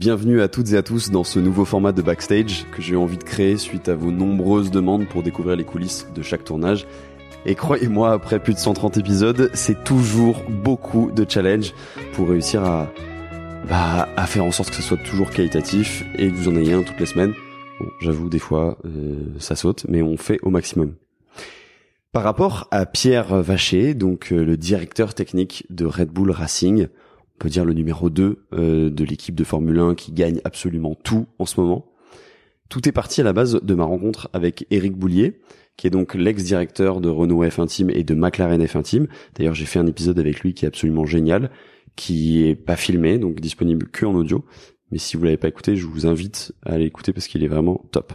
Bienvenue à toutes et à tous dans ce nouveau format de backstage que j'ai envie de créer suite à vos nombreuses demandes pour découvrir les coulisses de chaque tournage. Et croyez-moi, après plus de 130 épisodes, c'est toujours beaucoup de challenges pour réussir à, bah, à faire en sorte que ce soit toujours qualitatif et que vous en ayez un toutes les semaines. Bon, j'avoue, des fois, euh, ça saute, mais on fait au maximum. Par rapport à Pierre Vacher, donc euh, le directeur technique de Red Bull Racing, peut dire le numéro 2 euh, de l'équipe de Formule 1 qui gagne absolument tout en ce moment. Tout est parti à la base de ma rencontre avec Eric Boulier, qui est donc l'ex-directeur de Renault F1 Team et de McLaren F1 Team. D'ailleurs, j'ai fait un épisode avec lui qui est absolument génial, qui est pas filmé, donc disponible que en audio. Mais si vous l'avez pas écouté, je vous invite à l'écouter parce qu'il est vraiment top.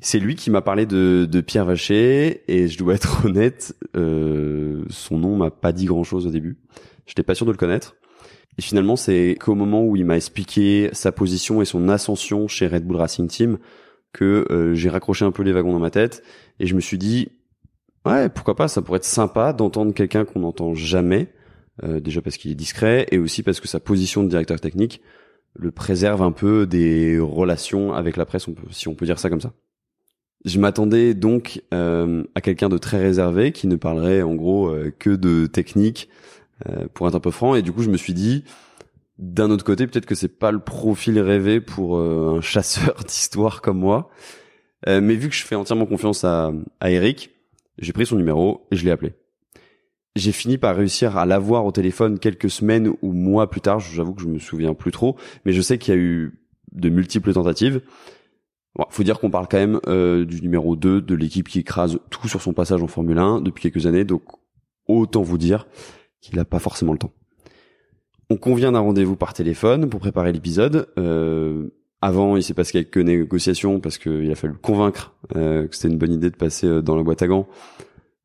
C'est lui qui m'a parlé de, de, Pierre Vacher et je dois être honnête, euh, son nom m'a pas dit grand chose au début. Je n'étais pas sûr de le connaître. Et finalement, c'est qu'au moment où il m'a expliqué sa position et son ascension chez Red Bull Racing Team que euh, j'ai raccroché un peu les wagons dans ma tête et je me suis dit ouais pourquoi pas ça pourrait être sympa d'entendre quelqu'un qu'on n'entend jamais euh, déjà parce qu'il est discret et aussi parce que sa position de directeur technique le préserve un peu des relations avec la presse si on peut dire ça comme ça. Je m'attendais donc euh, à quelqu'un de très réservé qui ne parlerait en gros que de technique, euh, pour être un peu franc. Et du coup, je me suis dit, d'un autre côté, peut-être que c'est pas le profil rêvé pour euh, un chasseur d'histoire comme moi. Euh, mais vu que je fais entièrement confiance à, à Eric, j'ai pris son numéro et je l'ai appelé. J'ai fini par réussir à l'avoir au téléphone quelques semaines ou mois plus tard. J'avoue que je me souviens plus trop, mais je sais qu'il y a eu de multiples tentatives. Bon, faut dire qu'on parle quand même euh, du numéro 2 de l'équipe qui écrase tout sur son passage en Formule 1 depuis quelques années. Donc autant vous dire qu'il n'a pas forcément le temps. On convient d'un rendez-vous par téléphone pour préparer l'épisode. Euh, avant, il s'est passé quelques négociations parce qu'il a fallu convaincre euh, que c'était une bonne idée de passer euh, dans la boîte à gants.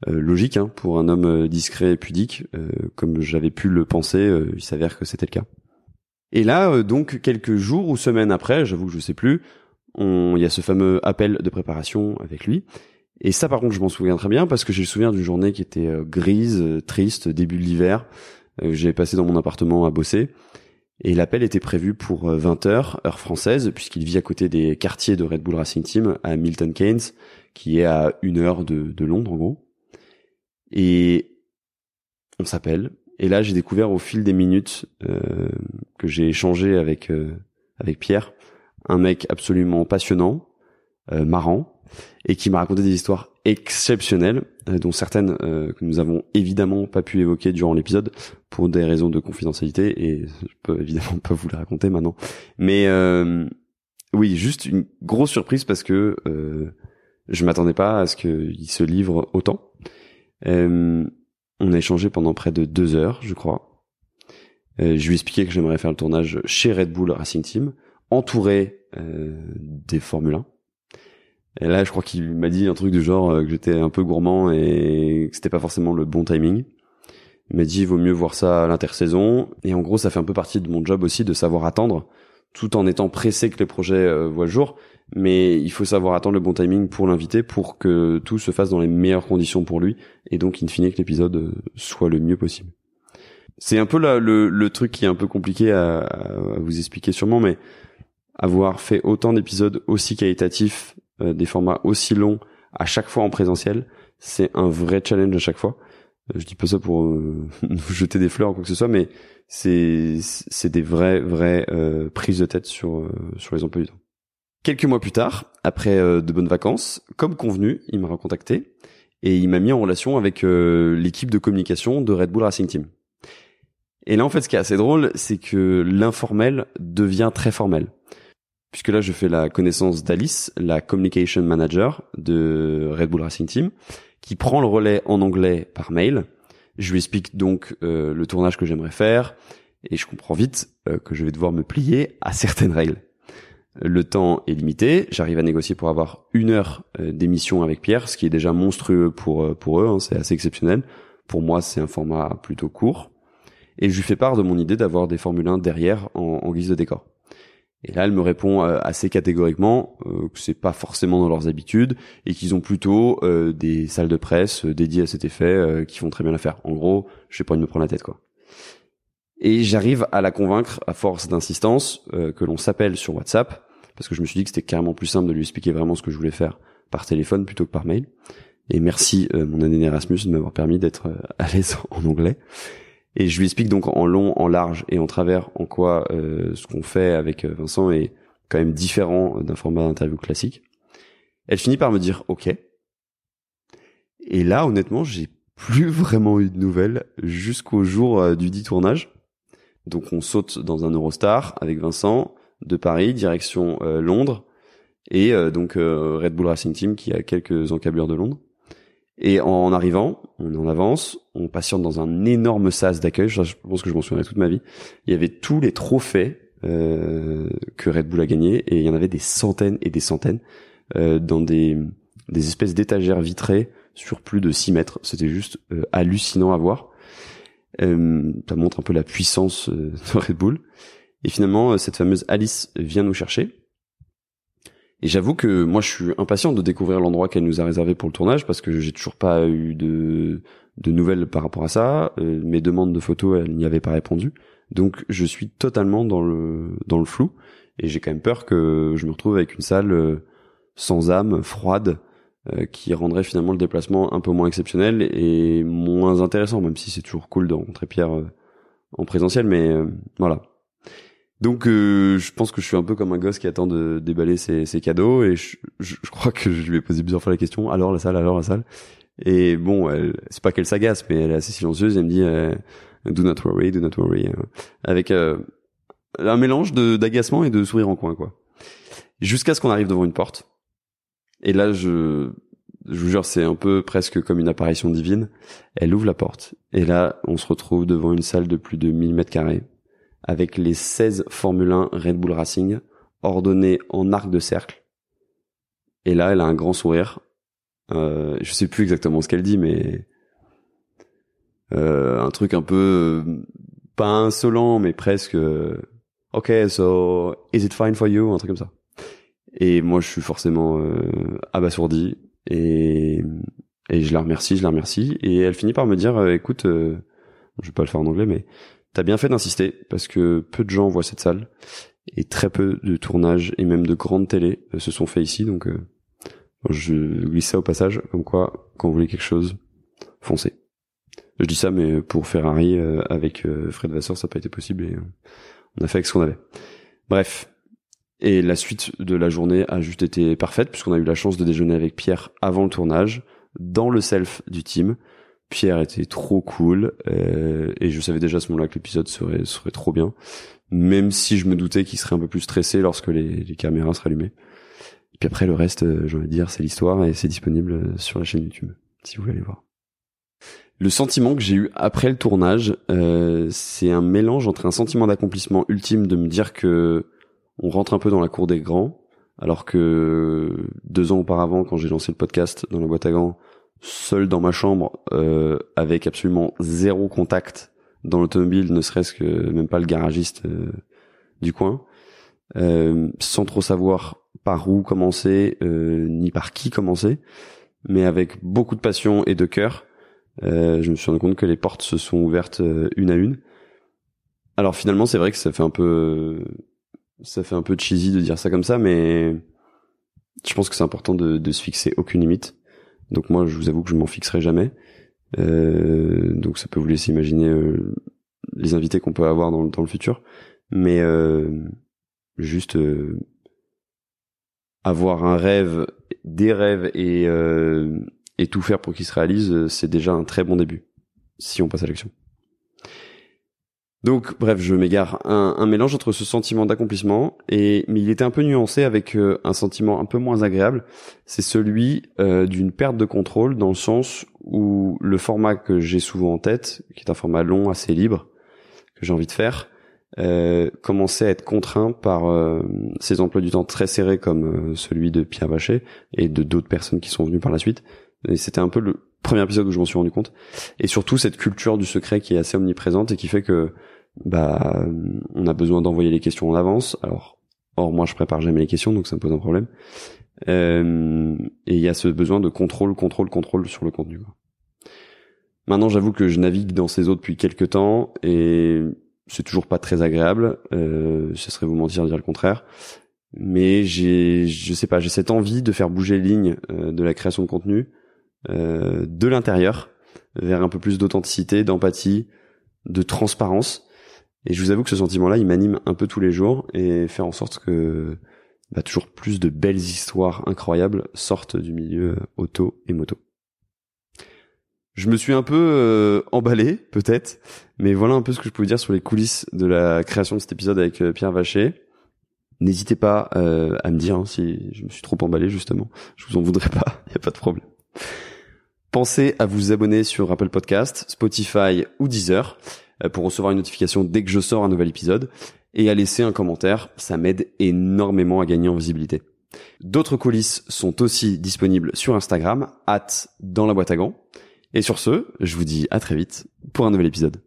Logique hein, pour un homme discret et pudique, comme j'avais pu le penser, il s'avère que c'était le cas. Et là, donc quelques jours ou semaines après, j'avoue que je sais plus, il y a ce fameux appel de préparation avec lui. Et ça, par contre, je m'en souviens très bien parce que j'ai le souvenir d'une journée qui était euh, grise, euh, triste, début de l'hiver. Euh, j'ai passé dans mon appartement à bosser. Et l'appel était prévu pour 20h, heure française, puisqu'il vit à côté des quartiers de Red Bull Racing Team, à Milton Keynes, qui est à une heure de, Londres, en gros. Et on s'appelle. Et là, j'ai découvert au fil des minutes que j'ai échangé avec avec Pierre, un mec absolument passionnant, marrant, et qui m'a raconté des histoires exceptionnelles, euh, dont certaines euh, que nous avons évidemment pas pu évoquer durant l'épisode pour des raisons de confidentialité et je peux évidemment pas vous les raconter maintenant. Mais euh, oui, juste une grosse surprise parce que je m'attendais pas à ce qu'il se livre autant. on a échangé pendant près de deux heures, je crois. je lui ai expliqué que j'aimerais faire le tournage chez Red Bull Racing Team, entouré des Formule 1 et là, je crois qu'il m'a dit un truc du genre euh, que j'étais un peu gourmand et que c'était pas forcément le bon timing. Il m'a dit il vaut mieux voir ça à l'intersaison. Et en gros, ça fait un peu partie de mon job aussi de savoir attendre, tout en étant pressé que les projets euh, voient le jour. Mais il faut savoir attendre le bon timing pour l'inviter, pour que tout se fasse dans les meilleures conditions pour lui, et donc in fine que l'épisode euh, soit le mieux possible. C'est un peu le, truc qui est un peu compliqué à vous expliquer sûrement, mais avoir fait autant d'épisodes aussi qualitatifs euh, des formats aussi longs à chaque fois en présentiel, c'est un vrai challenge à chaque fois. Euh, je dis pas ça pour euh, jeter des fleurs ou quoi que ce soit, mais c'est c'est des vraies vraies prises de tête sur sur les emplois du temps. Quelques mois plus tard, après de bonnes vacances, comme convenu, il m'a recontacté et il m'a mis en relation avec l'équipe de communication de Red Bull Racing Team. Et là, en fait, ce qui est assez drôle, c'est que l'informel devient très formel puisque là je fais la connaissance d'Alice, la communication manager de Red Bull Racing Team, qui prend le relais en anglais par mail. Je lui explique donc euh, le tournage que j'aimerais faire et je comprends vite euh, que je vais devoir me plier à certaines règles. Le temps est limité, j'arrive à négocier pour avoir une heure euh, d'émission avec Pierre, ce qui est déjà monstrueux pour pour eux, hein, c'est assez exceptionnel. Pour moi, c'est un format plutôt court. Et je lui fais part de mon idée d'avoir des Formule 1 derrière en, en guise de décor. Et là, elle me répond euh, assez catégoriquement euh, que c'est pas forcément dans leurs habitudes et qu'ils ont plutôt euh, des salles de presse dédiées à cet effet qui font très bien l'affaire. En gros, je sais pas de me prendre la tête quoi. Et j'arrive à la convaincre, à force d'insistance, que l'on s'appelle sur WhatsApp, parce que je me suis dit que c'était carrément plus simple de lui expliquer vraiment ce que je voulais faire par téléphone plutôt que par mail. Et merci mon année d'Erasmus de m'avoir permis d'être à l'aise en anglais. Et je lui explique donc en long, en large et en travers en quoi ce qu'on fait avec Vincent est quand même différent d'un format d'interview classique. Elle finit par me dire OK. Et là, honnêtement, j'ai plus vraiment eu de nouvelles jusqu'au jour du dit tournage. Donc on saute dans un Eurostar avec Vincent de Paris, direction euh, Londres, et euh, donc euh, Red Bull Racing Team qui a quelques encablures de Londres. Et en arrivant, on en avance, on patiente dans un énorme sas d'accueil. Je pense que je m'en souviendrai toute ma vie. Il y avait tous les trophées que Red Bull a gagnés et il y en avait des centaines et des centaines dans des, espèces d'étagères vitrées sur plus de 6 mètres. C'était juste hallucinant à voir. Euh, ça montre un peu la puissance euh, de Red Bull. Et finalement, euh, cette fameuse Alice vient nous chercher. Et j'avoue que moi, je suis impatient de découvrir l'endroit qu'elle nous a réservé pour le tournage parce que j'ai toujours pas eu de, de nouvelles par rapport à ça. mes demandes de photos, elle n'y avait pas répondu. Donc, je suis totalement dans le dans le flou et j'ai quand même peur que je me retrouve avec une salle sans âme, froide, euh, qui rendrait finalement le déplacement un peu moins exceptionnel et moins intéressant, même si c'est toujours cool de rencontrer Pierre euh, en présentiel, mais euh, voilà. Donc je pense que je suis un peu comme un gosse qui attend de déballer ses, ses cadeaux et je, je, crois que je lui ai posé plusieurs fois la question. Alors la salle alors la salle. Et bon c'est pas qu'elle s'agace mais elle est assez silencieuse elle me dit do not worry do not worry avec un mélange de d'agacement et de sourire en coin quoi. Jusqu'à ce qu'on arrive devant une porte. Et là, je, je vous jure, c'est un peu presque comme une apparition divine. Elle ouvre la porte. Et là, on se retrouve devant une salle de plus de 1000 mètres carrés, avec les 16 Formule 1 Red Bull Racing, ordonnés en arc de cercle. Et là, elle a un grand sourire. Euh, je sais plus exactement ce qu'elle dit, mais euh, un truc un peu euh, pas insolent, mais presque. Euh, ok, so is it fine for you, un truc comme ça. Et moi, je suis forcément euh, abasourdi et, et je la remercie, je la remercie. Et elle finit par me dire, écoute, je vais pas le faire en anglais, mais t'as bien fait d'insister parce que peu de gens voient cette salle et très peu de tournages et même de grandes télé se sont faits ici. Donc, je glisse ça au passage, comme quoi, quand vous voulez quelque chose, foncez. Je dis ça, mais pour Ferrari avec Fred Vasseur, ça n'a pas été possible et on a fait avec ce qu'on avait. Bref, et la suite de la journée a juste été parfaite puisqu'on a eu la chance de déjeuner avec Pierre avant le tournage, dans le self du team. Pierre était trop cool euh, et je savais déjà à ce moment-là que l'épisode serait serait trop bien, même si je me doutais qu'il serait un peu plus stressé lorsque les, les caméras seraient allumées. Et puis après le reste, euh, j'ai envie de dire, c'est l'histoire et c'est disponible sur la chaîne YouTube si vous voulez aller voir. Le sentiment que j'ai eu après le tournage, euh, c'est un mélange entre un sentiment d'accomplissement ultime de me dire que on rentre un peu dans la cour des grands, alors que deux ans auparavant, quand j'ai lancé le podcast dans la boîte à gants, seul dans ma chambre, euh, avec absolument zéro contact dans l'automobile, ne serait-ce que même pas le garagiste euh, du coin, euh, sans trop savoir par où commencer, ni par qui commencer, mais avec beaucoup de passion et de cœur, je me suis rendu compte que les portes se sont ouvertes une à une. Alors finalement, c'est vrai que ça fait un peu ça fait un peu cheesy de dire ça comme ça, mais je pense que c'est important de, de, se fixer aucune limite. Donc moi, je vous avoue que je m'en fixerai jamais. Euh, donc ça peut vous laisser imaginer euh, les invités qu'on peut avoir dans, dans, le futur, mais euh, juste avoir un rêve, des rêves et, et tout faire pour qu'ils se réalisent, c'est déjà un très bon début si on passe à l'action. Donc, bref, je m'égare. Un, mélange entre ce sentiment d'accomplissement et, mais il était un peu nuancé avec euh, un sentiment un peu moins agréable. C'est celui euh, d'une perte de contrôle dans le sens où le format que j'ai souvent en tête, qui est un format long, assez libre, que j'ai envie de faire, euh, commençait à être contraint par euh, ces emplois du temps très serrés comme celui de Pierre Vacher et de d'autres personnes qui sont venues par la suite. Et c'était un peu le premier épisode où je m'en suis rendu compte. Et surtout cette culture du secret qui est assez omniprésente et qui fait que bah on a besoin d'envoyer les questions en avance. Alors, or moi je prépare jamais les questions, donc ça me pose un problème. Euh, et il y a ce besoin de contrôle, contrôle, contrôle sur le contenu. Maintenant, j'avoue que je navigue dans ces eaux depuis quelques temps et c'est toujours pas très agréable. Euh, ce serait vous mentir de dire le contraire. Mais j'ai, je sais pas, j'ai cette envie de faire bouger les lignes euh, de la création de contenu euh, de l'intérieur vers un peu plus d'authenticité, d'empathie, de transparence. Et je vous avoue que ce sentiment-là, il m'anime un peu tous les jours et faire en sorte que bah, toujours plus de belles histoires incroyables sortent du milieu auto et moto. Je me suis un peu euh, emballé, peut-être, mais voilà un peu ce que je pouvais dire sur les coulisses de la création de cet épisode avec euh, Pierre Vacher. N'hésitez pas euh, à me dire hein, si je me suis trop emballé justement. Je vous en voudrais pas, il y a pas de problème. Pensez à vous abonner sur Apple Podcast, Spotify ou Deezer pour recevoir une notification dès que je sors un nouvel épisode et à laisser un commentaire, ça m'aide énormément à gagner en visibilité. D'autres coulisses sont aussi disponibles sur Instagram, at dans la boîte à gants. Et sur ce, je vous dis à très vite pour un nouvel épisode.